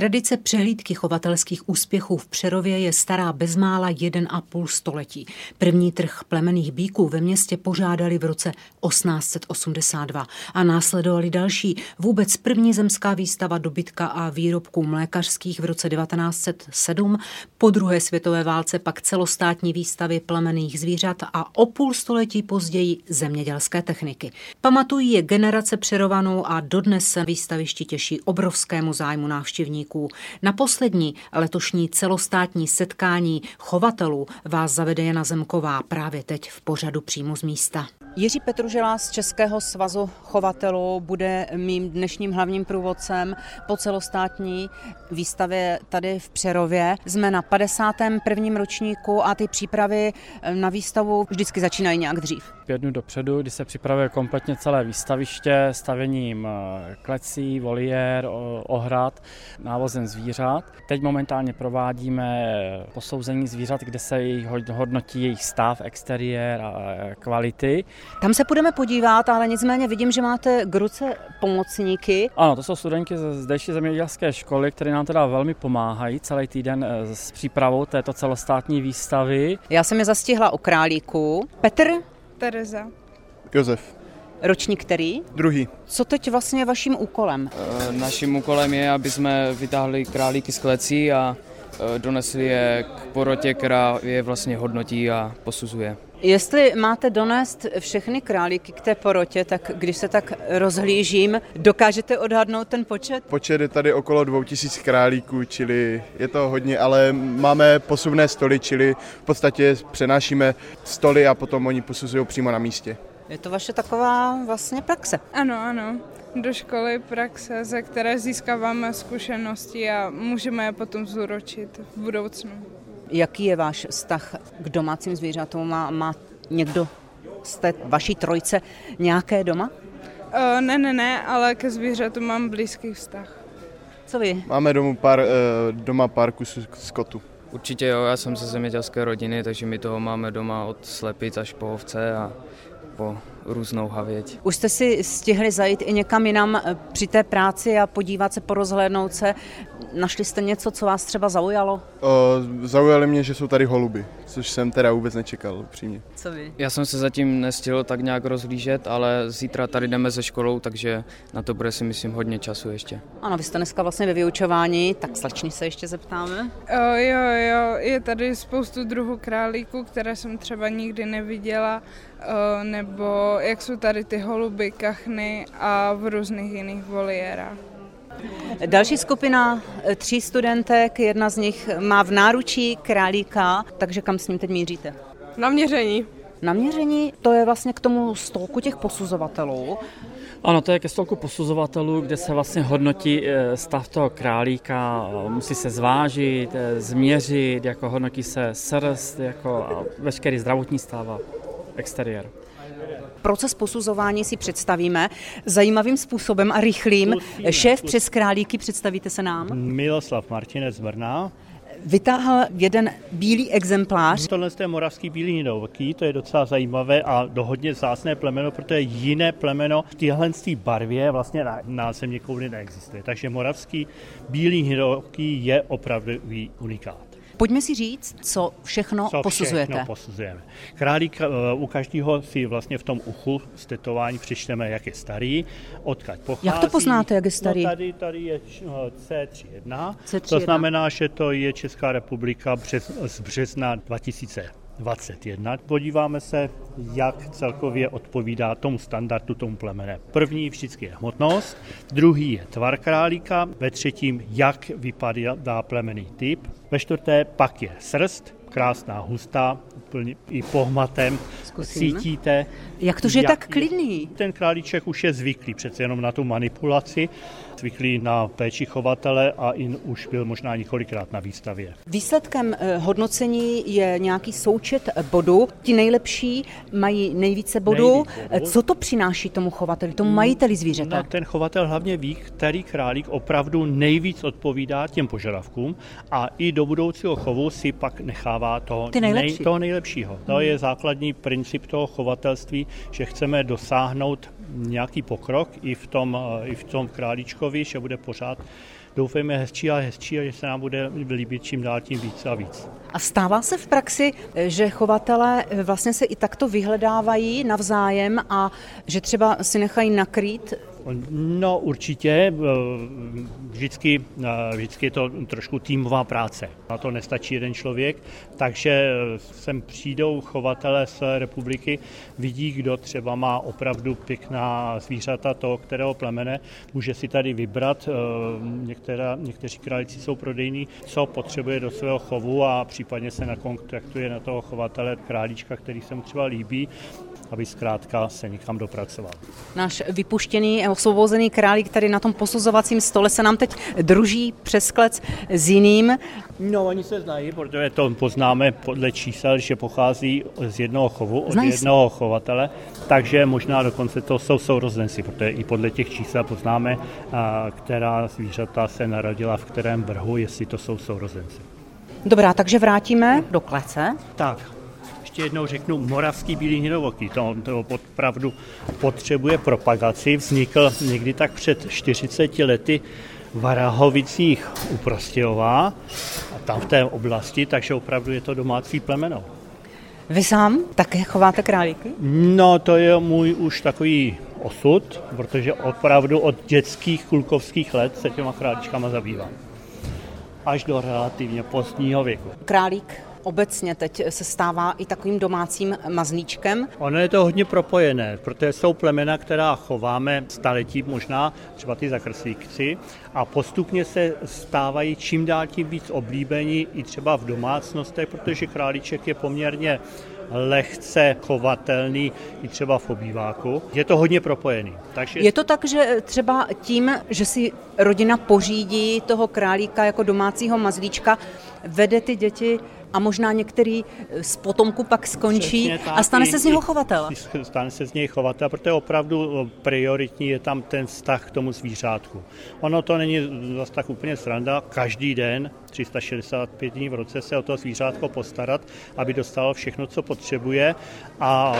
Tradice přehlídky chovatelských úspěchů v Přerově je stará bezmála 1,5 století. První trh plemených bíků ve městě pořádali v roce 1882 a následovali další. Vůbec první zemská výstava dobytka a výrobků mlékařských v roce 1907, po druhé světové válce pak celostátní výstavy plemených zvířat a o půl století později zemědělské techniky. Pamatují je generace Přerovanou a dodnes se výstavišti těší obrovskému zájmu návštěvníků návštěvníků. Na poslední letošní celostátní setkání chovatelů vás zavede Jana Zemková právě teď v pořadu přímo z místa. Jiří Petružela z Českého svazu chovatelů bude mým dnešním hlavním průvodcem po celostátní výstavě tady v Přerově. Jsme na 51. ročníku a ty přípravy na výstavu vždycky začínají nějak dřív. Pět dnů dopředu, kdy se připravuje kompletně celé výstaviště stavěním eh, klecí, voliér, ohrad, návozem zvířat. Teď momentálně provádíme posouzení zvířat, kde se hodnotí jejich stav, exteriér a kvality. Tam se budeme podívat, ale nicméně vidím, že máte k ruce pomocníky. Ano, to jsou studenti ze zdejší zemědělské školy, které nám teda velmi pomáhají celý týden eh, s přípravou této celostátní výstavy. Já jsem je zastihla u králíku. Petr? Tereza. Josef. Ročník který? Druhý. Co teď vlastně je vaším úkolem? E, naším úkolem je, aby jsme vytáhli králíky z klecí a donesli je k porotě, která je vlastně hodnotí a posuzuje. Jestli máte donést všechny králíky k té porotě, tak když se tak rozhlížím, dokážete odhadnout ten počet? Počet je tady okolo 2000 králíků, čili je to hodně, ale máme posuvné stoly, čili v podstatě přenášíme stoly a potom oni posuzují přímo na místě. Je to vaše taková vlastně praxe? Ano, ano. Do školy praxe, ze které získáváme zkušenosti a můžeme je potom zúročit v budoucnu. Jaký je váš vztah k domácím zvířatům? Má, má někdo z té vaší trojce nějaké doma? Uh, ne, ne, ne, ale ke zvířatům mám blízký vztah. Co vy? Máme domů pár, uh, doma pár kusů skotu. Určitě jo, já jsem ze zemědělské rodiny, takže my toho máme doma od slepic až po ovce a po různou havěť. Už jste si stihli zajít i někam jinam eh, při té práci a podívat se, porozhlédnout se. Našli jste něco, co vás třeba zaujalo? O, zaujaly mě, že jsou tady holuby, což jsem teda vůbec nečekal, upřímně. Co vy? Já jsem se zatím nestihl tak nějak rozhlížet, ale zítra tady jdeme ze školou, takže na to bude si myslím hodně času ještě. Ano, vy jste dneska vlastně ve vyučování, tak slečni se ještě zeptáme. O, jo, jo, je tady spoustu druhů králíků, které jsem třeba nikdy neviděla, nebo jak jsou tady ty holuby, kachny a v různých jiných voliérách. Další skupina eh, tří studentek, jedna z nich má v náručí králíka, takže kam s ním teď míříte? Naměření. Naměření, to je vlastně k tomu stolku těch posuzovatelů. Ano, to je ke stolku posuzovatelů, kde se vlastně hodnotí eh, stav toho králíka, musí se zvážit, eh, změřit, jako hodnotí se srst, jako veškerý zdravotní stav a exteriér. Proces posuzování si představíme zajímavým způsobem a rychlým. Šéf přes králíky, představíte se nám? Miloslav Martinec z Brna. Vytáhl jeden bílý exemplář. Tohle je moravský bílý hnědovký, to je docela zajímavé a dohodně zásné plemeno, protože jiné plemeno v téhle barvě vlastně na, na země kouli neexistuje. Takže moravský bílý hnědovký je opravdu unikát. Pojďme si říct, co všechno co posuzujete. Všechno posuzujeme. Králík eh, u každého si vlastně v tom uchu z tetování přečteme, jak je starý, odkud pochází. Jak to poznáte, jak je starý? No tady, tady je C31, C31. To znamená, že to je Česká republika břez, z března 2000. 21. Podíváme se, jak celkově odpovídá tomu standardu, tomu plemene. První vždycky je hmotnost, druhý je tvar králíka, ve třetím, jak vypadá plemený typ, ve čtvrté pak je srst, krásná, hustá, úplně i pohmatem. Zkusím. Cítíte. Jak to, že je tak klidný? Ten králíček už je zvyklý přece jenom na tu manipulaci, zvyklý na péči chovatele a in už byl možná několikrát na výstavě. Výsledkem eh, hodnocení je nějaký součet bodů. Ti nejlepší mají nejvíce bodů. Nejvíc bodů. Co to přináší tomu chovateli, tomu majiteli zvířete? No, ten chovatel hlavně ví, který králík opravdu nejvíc odpovídá těm požadavkům a i do budoucího chovu si pak nechává toho, nej, toho nejlepšího. To je základní princip toho chovatelství, že chceme dosáhnout nějaký pokrok i v tom, i v tom králíčkovi, že bude pořád doufejme hezčí a hezčí a že se nám bude líbit čím dál tím víc a víc. A stává se v praxi, že chovatelé vlastně se i takto vyhledávají navzájem a že třeba si nechají nakrýt No určitě, eh, vždycky, eh, vždycky je to trošku týmová práce. Na to nestačí jeden člověk, takže eh, sem přijdou chovatele z republiky, vidí, kdo třeba má opravdu pěkná zvířata toho, kterého plemene, může si tady vybrat, některá, někteří králíci jsou prodejní, co potřebuje do svého chovu a případně se nakontaktuje na toho chovatele králíčka, který se mu třeba líbí aby zkrátka se někam dopracoval. Náš vypuštěný, osvobozený králík tady na tom posuzovacím stole se nám teď druží přes klec s jiným. No, oni se znají, protože to poznáme podle čísel, že pochází z jednoho chovu, od znají jednoho chovatele, takže možná dokonce to jsou sourozenci, protože i podle těch čísel poznáme, která zvířata se narodila v kterém vrhu, jestli to jsou sourozenci. Dobrá, takže vrátíme do klece. Tak, ještě jednou řeknu, moravský bílý hnědovoký, to, to opravdu potřebuje propagaci, vznikl někdy tak před 40 lety v Rahovicích u Prostějová a tam v té oblasti, takže opravdu je to domácí plemeno. Vy sám také chováte králíky? No, to je můj už takový osud, protože opravdu od dětských kulkovských let se těma králíčkama zabývám. Až do relativně pozdního věku. Králík obecně teď se stává i takovým domácím mazlíčkem. Ono je to hodně propojené, protože jsou plemena, která chováme staletí možná, třeba ty zakrslíkci, a postupně se stávají čím dál tím víc oblíbení i třeba v domácnostech, protože králíček je poměrně lehce chovatelný i třeba v obýváku. Je to hodně propojený. Takže... Je to tak, že třeba tím, že si rodina pořídí toho králíka jako domácího mazlíčka, vede ty děti a možná některý z potomku pak skončí a stane se z něho chovatel. Stane se z něj chovatel, protože opravdu prioritní je tam ten vztah k tomu zvířátku. Ono to není zase tak úplně sranda, každý den 365 dní v roce se o to zvířátko postarat, aby dostalo všechno, co potřebuje a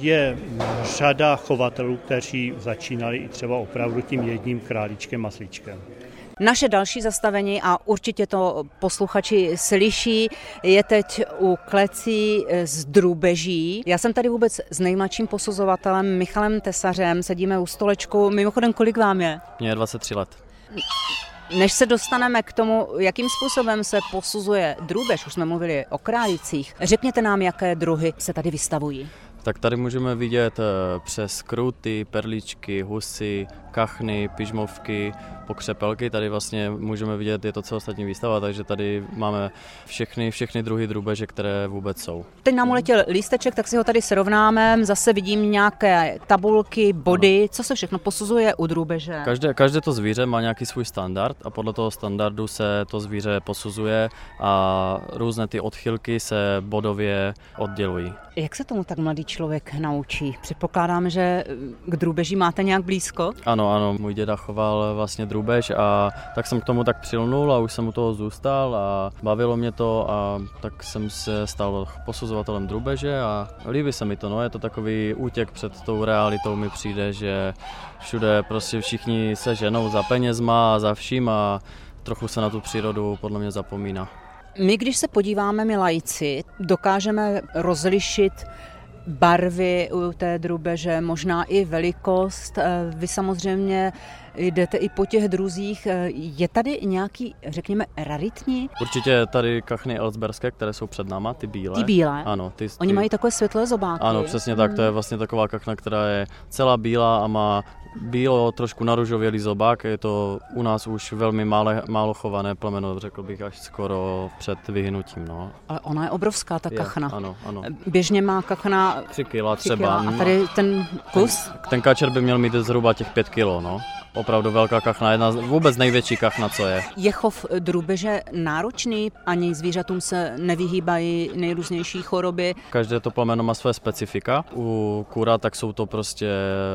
je řada chovatelů, kteří začínali i třeba opravdu tím jedním králíčkem maslíčkem. Naše další zastavení, a určitě to posluchači slyší, je teď u klecí z Drubeží. Já jsem tady vůbec s nejmladším posuzovatelem Michalem Tesařem, sedíme u stolečku. Mimochodem, kolik vám je? Mně je 23 let. Než se dostaneme k tomu, jakým způsobem se posuzuje drůbež, už jsme mluvili o králících, řekněte nám, jaké druhy se tady vystavují. Tak tady můžeme vidět eh, přes kruty, perličky, husy, kachny, pižmovky, pokřepelky. Tady vlastně můžeme vidět, je to celostatní výstava, takže tady máme všechny, všechny druhy drůbeže, které vůbec jsou. Teď nám uletěl lísteček, tak si ho tady srovnáme. Zase vidím nějaké tabulky, body. Ano. Co se všechno posuzuje u drůbeže? Každé, každé to zvíře má nějaký svůj standard a podle toho standardu se to zvíře posuzuje a různé ty odchylky se bodově oddělují. Jak se tomu tak mladý člověk naučí? Předpokládám, že k drůbeži máte nějak blízko? Ano, ano, můj děda choval vlastně drůbež a tak jsem k tomu tak přilnul a už jsem u toho zůstal a bavilo mě to a tak jsem se stal posuzovatelem drůbeže a líbí se mi to, no, je to takový útěk před tou realitou mi přijde, že všude prostě všichni se ženou za penězma a za vším a trochu se na tu přírodu podle mě zapomíná. My, když se podíváme, my lajci, dokážeme rozlišit barvy u té drubeže, možná i velikost. Eh, vy samozřejmě jdete i po těch druzích. Eh, je tady nějaký, řekněme, raritní? Určitě tady kachny elsberské, které jsou před náma, ty bílé. Ty bílé? Ano. Ty, ty... Oni mají takové světlé zobáky. Ano, přesně tak. To je hmm. vlastně taková kachna, která je celá bílá a má bílo, trošku naružovělý zobák. Je to u nás už velmi mále, málo chované plemeno, řekl bych až skoro před vyhnutím. No. Ale ona je obrovská, ta kachna. Je, ano, ano. Běžně má kachna 3 kila třeba. Kila. A tady ten kus? Ten, ten kačer by měl mít zhruba těch 5 kilo, no opravdu velká kachna, jedna z, vůbec největší kachna, co je. Je chov drůbeže náročný? Ani zvířatům se nevyhýbají nejrůznější choroby? Každé to plemeno má své specifika. U kura tak jsou to prostě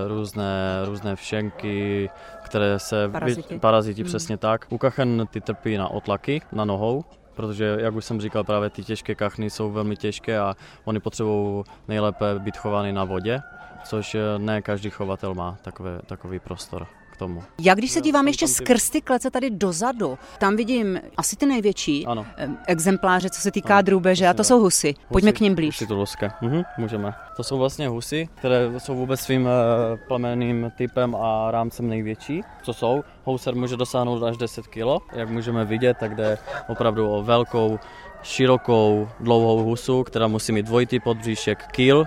různé, různé všenky, které se... Parazity. Vy, parazity, hmm. přesně tak. U kachen ty trpí na otlaky, na nohou, protože, jak už jsem říkal, právě ty těžké kachny jsou velmi těžké a oni potřebují nejlépe být chovány na vodě, což ne každý chovatel má takové, takový prostor k tomu. Já když se dívám ještě skrz ty klece tady dozadu, tam vidím asi ty největší ano. exempláře, co se týká ano, drůbeže, a to jsou husy. husy. Pojďme k ním blíž. Husy tuluské. Mhm, můžeme. To jsou vlastně husy, které jsou vůbec svým eh, plemeným typem a rámcem největší, co jsou. Houser může dosáhnout až 10 kg, jak můžeme vidět, tak jde opravdu o velkou, širokou, dlouhou husu, která musí mít dvojitý podbříšek, kýl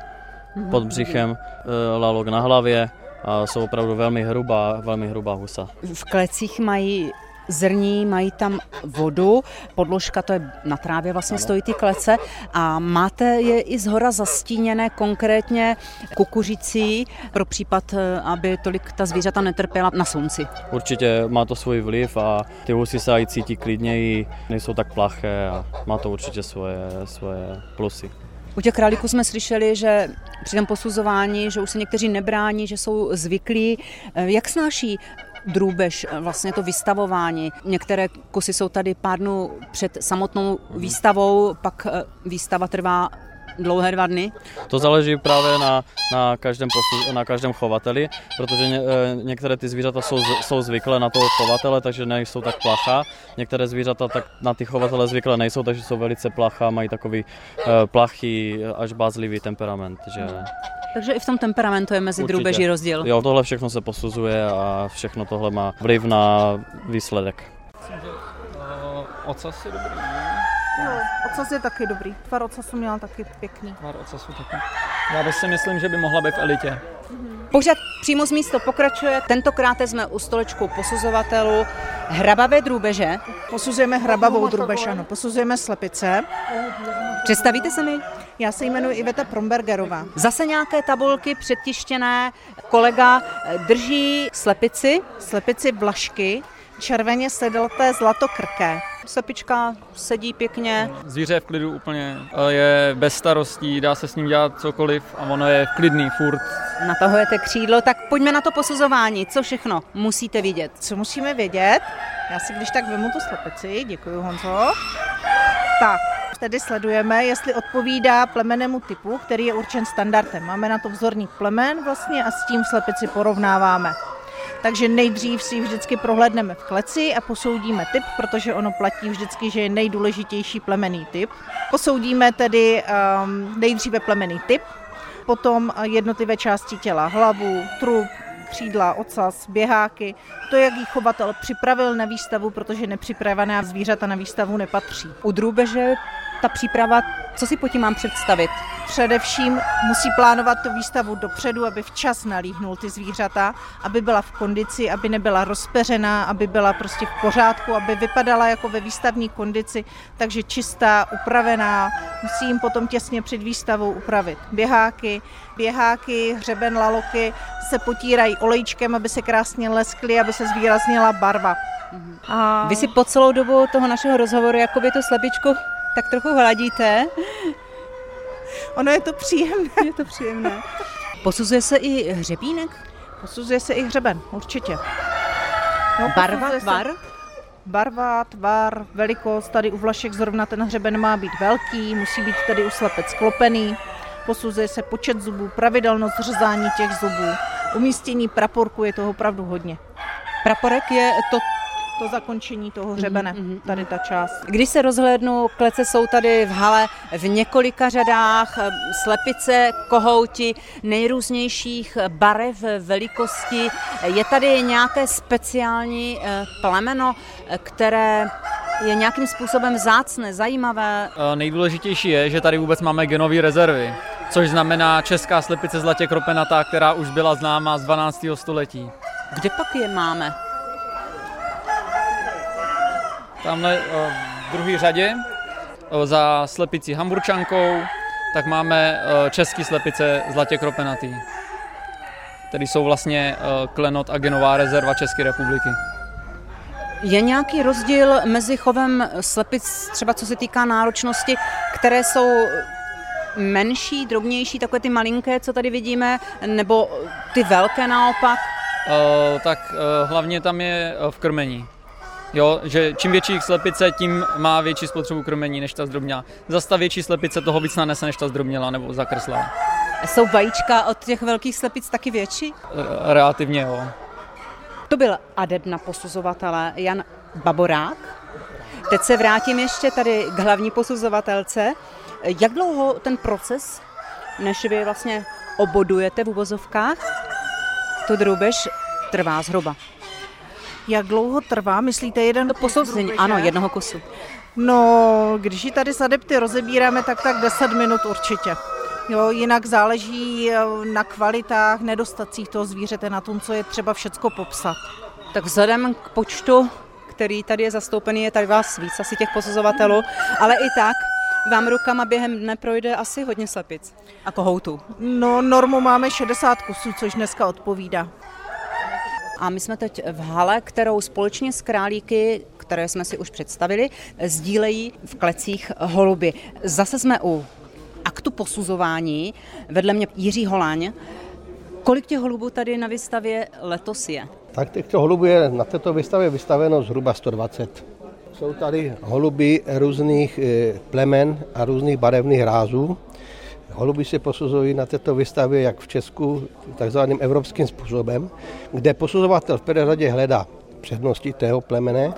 pod břichem, eh, lalok na hlavě, a jsou opravdu velmi hrubá, velmi hrubá husa. V klecích mají zrní, mají tam vodu, podložka to je na trávě vlastně ano. stojí ty klece a máte je i zhora zastíněné konkrétně kukuřicí pro případ, eh, aby tolik ta zvířata netrpěla na slunci. Určitě má to svůj vliv a ty husy se i cítí klidněji, nejsou tak plaché a má to určitě svoje, svoje plusy. U těch králíků jsme slyšeli, že při tom posuzování, že už se někteří nebrání, že jsou zvyklí. Eh, jak snáší drůbež, eh, vlastně to vystavování. Některé kusy jsou tady pár dnů před samotnou výstavou, pak eh, výstava trvá dlouhé dva dny? To záleží právě na, na, každém, postu, na každém chovateli, protože ně, eh, některé ty zvířata jsou, jsou zvyklé na toho chovatele, takže nejsou tak plachá. Některé zvířata tak na ty chovatele zvyklé nejsou, takže jsou velice plachá, mají takový uh, plachý až bázlivý temperament. Že... Takže i v tom temperamentu je mezi Určitě. drůbeží rozdíl. Jo, tohle všechno se posuzuje a všechno tohle má vliv na výsledek. Myslím, že uh, ocas je dobrý. Jo, ocas je taky dobrý. Tvar ocasu měla taky pěkný. Tvar ocasu taky. Já si myslím, že by mohla být v elitě. Pořad přímo z místo pokračuje. Tentokrát jsme u stolečku posuzovatelů hrabavé drůbeže. Posuzujeme hrabavou drůbež, ano. Posuzujeme slepice. Představíte se mi? Já se jmenuji Iveta Prombergerová. Zase nějaké tabulky přetištěné. Kolega drží slepici. Slepici vlašky, červeně sedlaté zlatokrké. Sepička sedí pěkně. Zvíře je v klidu úplně, je bez starostí, dá se s ním dělat cokoliv a ono je klidný furt. Natahujete křídlo, tak pojďme na to posuzování. Co všechno musíte vidět? Co musíme vědět? Já si když tak vemu tu slepici, děkuji Honzo. Tak, tedy sledujeme, jestli odpovídá plemenému typu, který je určen standardem. Máme na to vzorník plemen vlastně a s tím slepici porovnáváme. Takže nejdřív si vždycky prohlédneme v kleci a posoudíme typ, protože ono platí vždycky, že je nejdůležitější plemený typ. Posoudíme tedy um, nejdříve plemený typ, potom jednotlivé části těla, hlavu, trup, křídla, ocas, běháky, to, jak jí chovatel připravil na výstavu, protože nepřipravená zvířata na výstavu nepatří. U drůbeže ta příprava, co si po tím mám představit? Především musí plánovat tu výstavu dopředu, aby včas nalíhnul ty zvířata, aby byla v kondici, aby nebyla rozpeřená, aby byla prostě v pořádku, aby vypadala jako ve výstavní kondici, takže čistá, upravená. Musí jim potom těsně před výstavou upravit běháky. Běháky, hřeben, laloky se potírají olejčkem, aby se krásně leskly, aby se zvýraznila barva. A... Vy si po celou dobu toho našeho rozhovoru jakoby tu slepičku tak trochu hladíte. Ono je to příjemné. Je to příjemné. Posuzuje se i hřebínek? Posuzuje se i hřeben, určitě. No, Barva, tvar? Barva, tvar, velikost. Tady u Vlašek zrovna ten hřeben má být velký, musí být tady u slepec sklopený. Posuzuje se počet zubů, pravidelnost řezání těch zubů. Umístění praporku je toho opravdu hodně. Praporek je to to zakončení toho hřebene, mm-hmm. tady ta část. Když se rozhlédnu, klece jsou tady v hale v několika řadách, eh, slepice, kohouti, nejrůznějších barev, velikosti. Je tady nějaké speciální eh, plemeno, eh, které je nějakým způsobem zácné, zajímavé? Nejdůležitější je, že tady vůbec máme genové rezervy, což znamená česká slepice zlatě kropenatá, která už byla známá z 12. století. Kde pak je máme? Tamhle eh, v druhé řadě eh, za slepicí Hamburčankou, tak máme eh, český slepice zlatě kropenatý. Tedy jsou vlastně klenot a genová rezerva České republiky. Je nějaký rozdíl mezi chovem slepic, třeba co se týká náročnosti, které jsou menší, drobnější, takové ty malinké, co tady vidíme, nebo ty velké naopak? Uh, tak uh, hlavně tam je v krmení. Jo, že čím větší slepice, tím má větší spotřebu krmení než ta zdrobnělá. Zase ta větší slepice toho víc nanese než ta zdrobnělá nebo zakreslá. Jsou vajíčka od těch velkých slepic taky větší? Relativně jo. To byl adept na posuzovatele Jan Baborák. Teď se vrátím ještě tady k hlavní posuzovatelce. Jak dlouho ten proces, než vy vlastně obodujete v uvozovkách, tu drůbež trvá zhruba? Jak dlouho trvá, myslíte jeden posouzení? Ano, jednoho kusu. No, když ji tady s adepty rozebíráme, tak tak 10 minut určitě. Jo, jinak záleží eh, na kvalitách, nedostacích toho zvířete, na tom, co je třeba všecko popsat. Tak vzhledem k počtu, který tady je zastoupený, je tady vás víc, asi těch posuzovatelů, ale i tak vám rukama během dne projde asi hodně slepic a kohoutů. No, normu máme 60 kusů, což dneska odpovídá. A my jsme teď v hale, kterou společně s králíky, které jsme si už představili, sdílejí v klecích holuby. Zase jsme u aktu posuzování. Vedle mě Jiří Holaň. Kolik těch holubů tady na výstavě letos je? Tak těchto holubů je na této výstavě vystaveno zhruba 120. Jsou tady holuby různých eh, plemen a různých barevných rázů. Holuby se posuzují na této výstavě jak v Česku takzvaným evropským způsobem, kde posuzovatel v prvé řadě hledá přednosti tého plemene,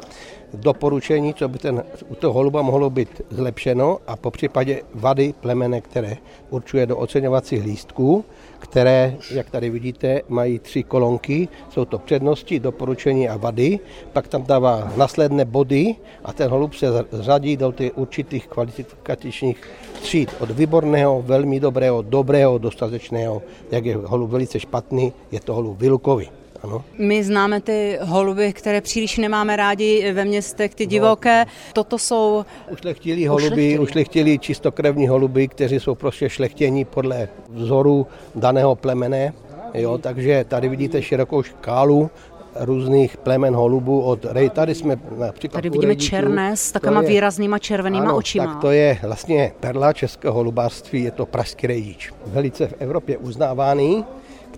doporučení, co by ten, u toho holuba mohlo být zlepšeno a po případě vady plemene, které určuje do oceňovacích lístků, které, jak tady vidíte, mají tři kolonky. Jsou to přednosti, doporučení a vady. Pak tam dává následné body a ten holub se řadí do těch určitých kvalifikačních tříd. Od výborného, velmi dobrého, dobrého, dostatečného. Jak je holub velice špatný, je to holub vylukový. Ano. My známe ty holuby, které příliš nemáme rádi ve městech, ty divoké. No. Toto jsou... Ušlechtilí holuby, ušlechtilí čistokrevní holuby, kteří jsou prostě šlechtění podle vzoru daného plemene. Jo, takže tady vidíte širokou škálu různých plemen holubů od rej. Tady jsme například Tady vidíme rejdičů, černé s takýma výraznýma červenýma ano, očima. tak to je vlastně perla českého holubářství, je to pražský rejdič. Velice v Evropě uznávaný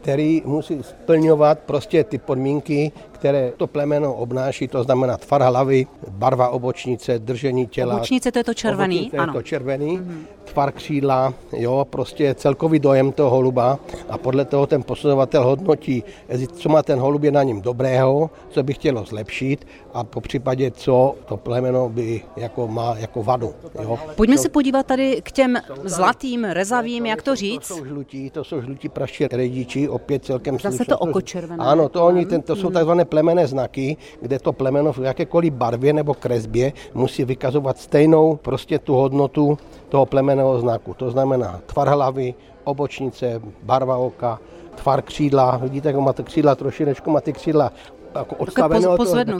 který musí splňovat prostě ty podmínky, které to plemeno obnáší, to znamená tvar hlavy, barva obočnice, držení těla. Obočnice to je to červený? Obočnice ano. je to červený, mm-hmm. tvar křídla, jo, prostě celkový dojem toho holuba a podle toho ten posuzovatel hodnotí, co má ten holub je na něm dobrého, co by chtělo zlepšit a po případě, co to plemeno by jako má jako vadu. Jo. Pojďme to, se podívat tady k těm zlatým, rezavým, jak to říct? To jsou žlutí, to jsou žlutí praští rejdiči, opět celkem Zase to oko červené. Ano, to, oni, ten, to jsou mhm. takzvané plemené znaky, kde to plemeno v jakékoliv barvě nebo kresbě musí vykazovat stejnou prostě tu hodnotu toho plemeného znaku. To znamená tvar hlavy, obočnice, barva oka, tvar křídla. Vidíte, jak má to křídla trošinečku, má ty křídla jako odstavené.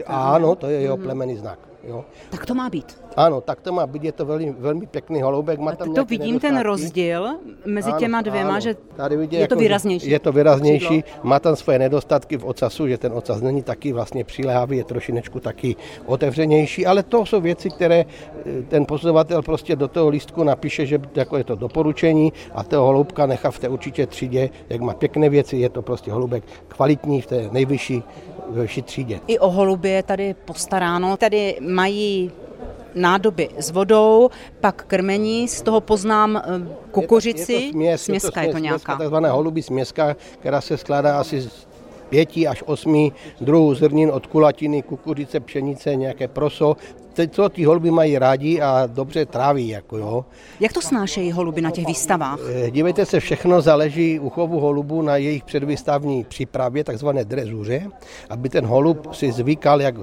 Ano, to je jeho mhm. plemený znak. Jo. Tak to má být. Ano, tak to má být, je to velmi, velmi pěkný holoubek. Má tam to vidím ten rozdíl mezi ano, těma dvěma, ano. že Tady vidí, je jako, to výraznější. Je to výraznější, má tam svoje nedostatky v ocasu, že ten ocas není taky vlastně přilehavý, je trošinečku taky otevřenější, ale to jsou věci, které eh, ten posuzovatel prostě do toho lístku napíše, že jako je to doporučení a toho holoubka nechá v té určitě třídě, jak má pěkné věci, je to prostě holubek kvalitní v té nejvyšší, nejvyšší třídě. I o holubě je tady postaráno. Tady mají nádoby s vodou, pak krmení, z toho poznám eh, kukuřici, je to, je to směs, směska je to, směs, je to nějaká. takzvaná holubí směska, která se skládá asi z pěti až osmi druhů zrnin od kulatiny, kukuřice, pšenice, nějaké proso. Teď co ti holuby mají rádi a dobře tráví. Jako jo. Jak to snášejí holuby na těch výstavách? Eh, dívejte se, všechno záleží u chovu holubu na jejich předvýstavní přípravě, takzvané drezuře, aby ten holub si zvykal, jak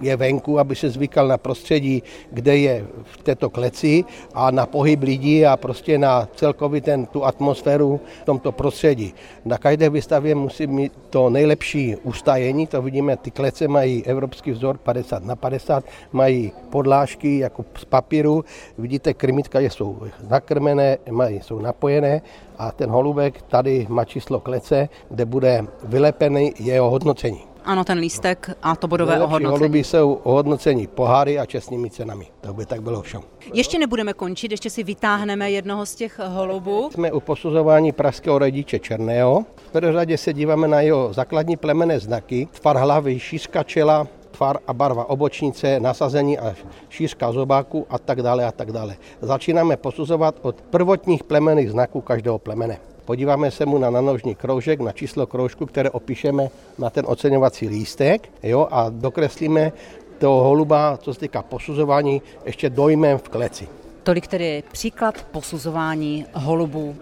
je venku, aby se zvykal na prostředí, kde je v této kleci a na pohyb lidí a prostě na celkový ten, tu atmosféru v tomto prostředí. Na každé výstavě musí mít to nejlepší ustajení, to vidíme, ty klece mají evropský vzor 50 na 50, mají podlážky jako z papíru, vidíte, krmitka jsou nakrmené, mají, jsou napojené a ten holubek tady má číslo klece, kde bude vylepený jeho hodnocení. Ano, ten lístek a to bodové Nejlepší ohodnocení. holuby jsou ohodnocení poháry a čestnými cenami. To by tak bylo všem. Ještě nebudeme končit, ještě si vytáhneme jednoho z těch holubů. Jsme u posuzování pražského rodiče Černého. V prvé řadě se díváme na jeho základní plemené znaky, tvar hlavy, šířka čela, tvar a barva obočnice, nasazení a šířka zobáku a tak dále a tak dále. Začínáme posuzovat od prvotních plemených znaků každého plemene. Podíváme se mu na nanožní kroužek, na číslo kroužku, které opíšeme na ten oceňovací lístek jo, a dokreslíme toho holuba, co se týká posuzování, ještě dojmem v kleci. Tolik tedy příklad posuzování holubů.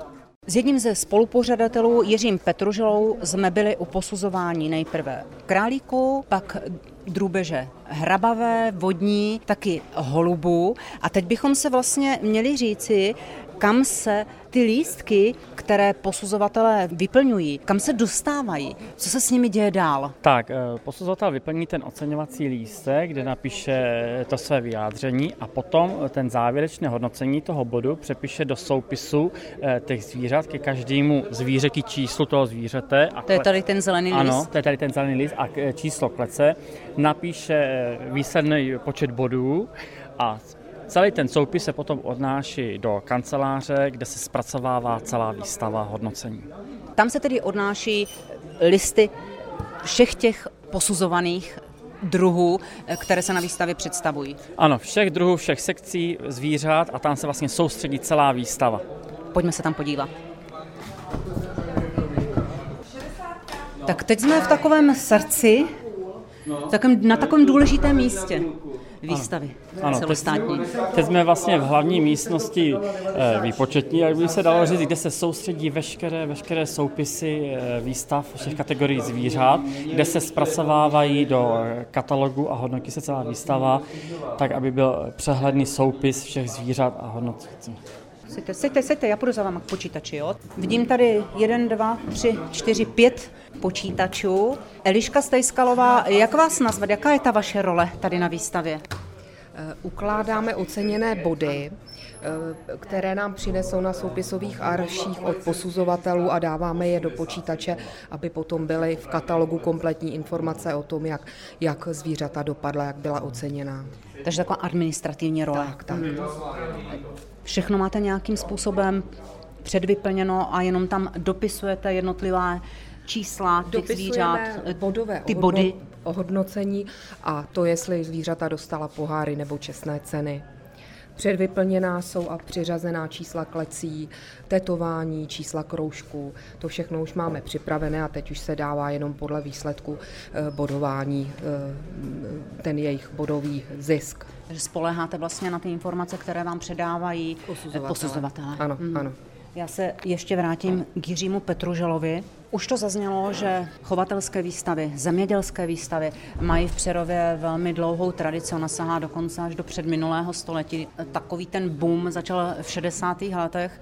S jedním ze spolupořadatelů Jiřím Petružilou jsme byli u posuzování nejprve králíku, pak drůbeže hrabavé, vodní, taky holubů. A teď bychom se vlastně měli říci, kam se ty lístky, které posuzovatelé vyplňují, kam se dostávají, co se s nimi děje dál? Tak, eh, posuzovatel vyplní ten oceňovací lístek, kde napíše to své vyjádření a potom ten závěrečné hodnocení toho bodu přepíše do soupisu eh, těch zvířat ke každému zvířeti číslu toho zvířete. A to je tady ten zelený list? Ano, to je tady ten zelený list a číslo klece. Napíše eh, výsledný počet bodů a Celý ten soupis se potom odnáší do kanceláře, kde se zpracovává celá výstava hodnocení. Tam se tedy odnáší listy všech těch posuzovaných druhů, které se na výstavě představují. Ano, všech druhů, všech sekcí zvířat a tam se vlastně soustředí celá výstava. Pojďme se tam podívat. Tak teď jsme v takovém srdci, na takovém důležitém místě výstavy ano, celostátní. Teď, teď jsme vlastně v hlavní místnosti e, výpočetní, jak by se dalo říct, kde se soustředí veškeré, veškeré soupisy e, výstav všech kategorií zvířat, kde se zpracovávají do katalogu a hodnotí se celá výstava, tak aby byl přehledný soupis všech zvířat a hodnot. Sejte, sejte, sejte, já půjdu za váma k počítači, jo? Vidím tady jeden, dva, tři, čtyři, pět počítačů. Eliška Stejskalová, jak vás nazvat? Jaká je ta vaše role tady na výstavě? Eh, ukládáme oceněné body, eh, které nám přinesou na soupisových arších od posuzovatelů a dáváme je do počítače, aby potom byly v katalogu kompletní informace o tom, jak, jak zvířata dopadla, jak byla oceněná. Takže taková administrativní role. Tak, tak. Hmm. Všechno máte nějakým způsobem předvyplněno a jenom tam dopisujete jednotlivé čísla těch zvířat, bodové ty body. ohodnocení a to, jestli zvířata dostala poháry nebo čestné ceny. Předvyplněná jsou a přiřazená čísla klecí, tetování, čísla kroužků. To všechno už máme připravené a teď už se dává jenom podle výsledku eh, bodování eh, ten jejich bodový zisk. Spoleháte vlastně na ty informace, které vám předávají posuzovatelé. posuzovatelé. Ano, hmm. ano. Já se ještě vrátím k Jiřímu Petruželovi. Už to zaznělo, že chovatelské výstavy, zemědělské výstavy mají v Přerově velmi dlouhou tradici, ona sahá dokonce až do předminulého století. Takový ten boom začal v 60. letech,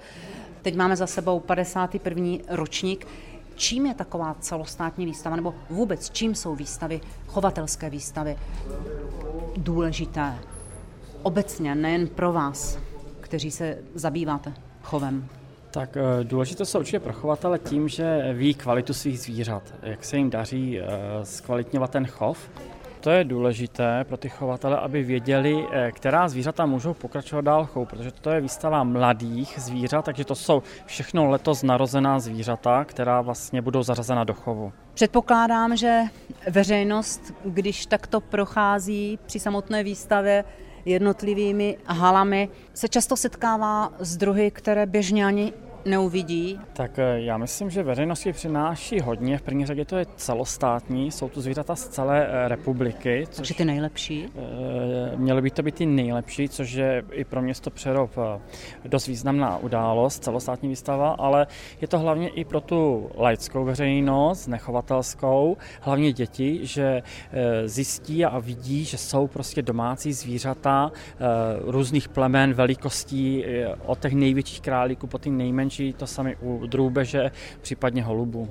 teď máme za sebou 51. ročník. Čím je taková celostátní výstava, nebo vůbec čím jsou výstavy, chovatelské výstavy důležité? Obecně, nejen pro vás, kteří se zabýváte chovem. Tak eh, důležité jsou určitě pro chovatele tím, že ví kvalitu svých zvířat, jak se jim daří eh, zkvalitňovat ten chov. To je důležité pro ty chovatele, aby věděli, eh, která zvířata můžou pokračovat dál chov, protože to je výstava mladých zvířat, takže to jsou všechno letos narozená zvířata, která vlastně budou zařazena do chovu. Předpokládám, že veřejnost, když takto prochází při samotné výstavě, jednotlivými halami, se často setkává s druhy, které běžně ani neuvidí? Tak eh, já myslím, že veřejnosti přináší hodně. V první řadě to je celostátní, jsou tu zvířata z celé eh, republiky. Což, Takže ty nejlepší? Eh, měly by to být ty nejlepší, což je i pro město Přerov dost významná událost, celostátní výstava, ale je to hlavně i pro tu laickou veřejnost, nechovatelskou, hlavně děti, že zjistí a vidí, že jsou prostě domácí zvířata různých plemen, velikostí, od těch největších králíků po ty nejmenší končí to sami u drůbeže, případně holubu.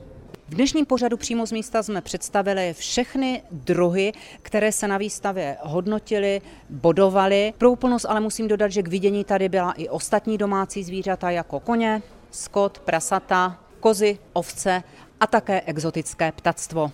V dnešním pořadu přímo z místa jsme představili všechny druhy, které se na výstavě hodnotily, bodovaly. Pro úplnost ale musím dodat, že k vidění tady byla i ostatní domácí zvířata jako koně, skot, prasata, kozy, ovce a také exotické ptactvo.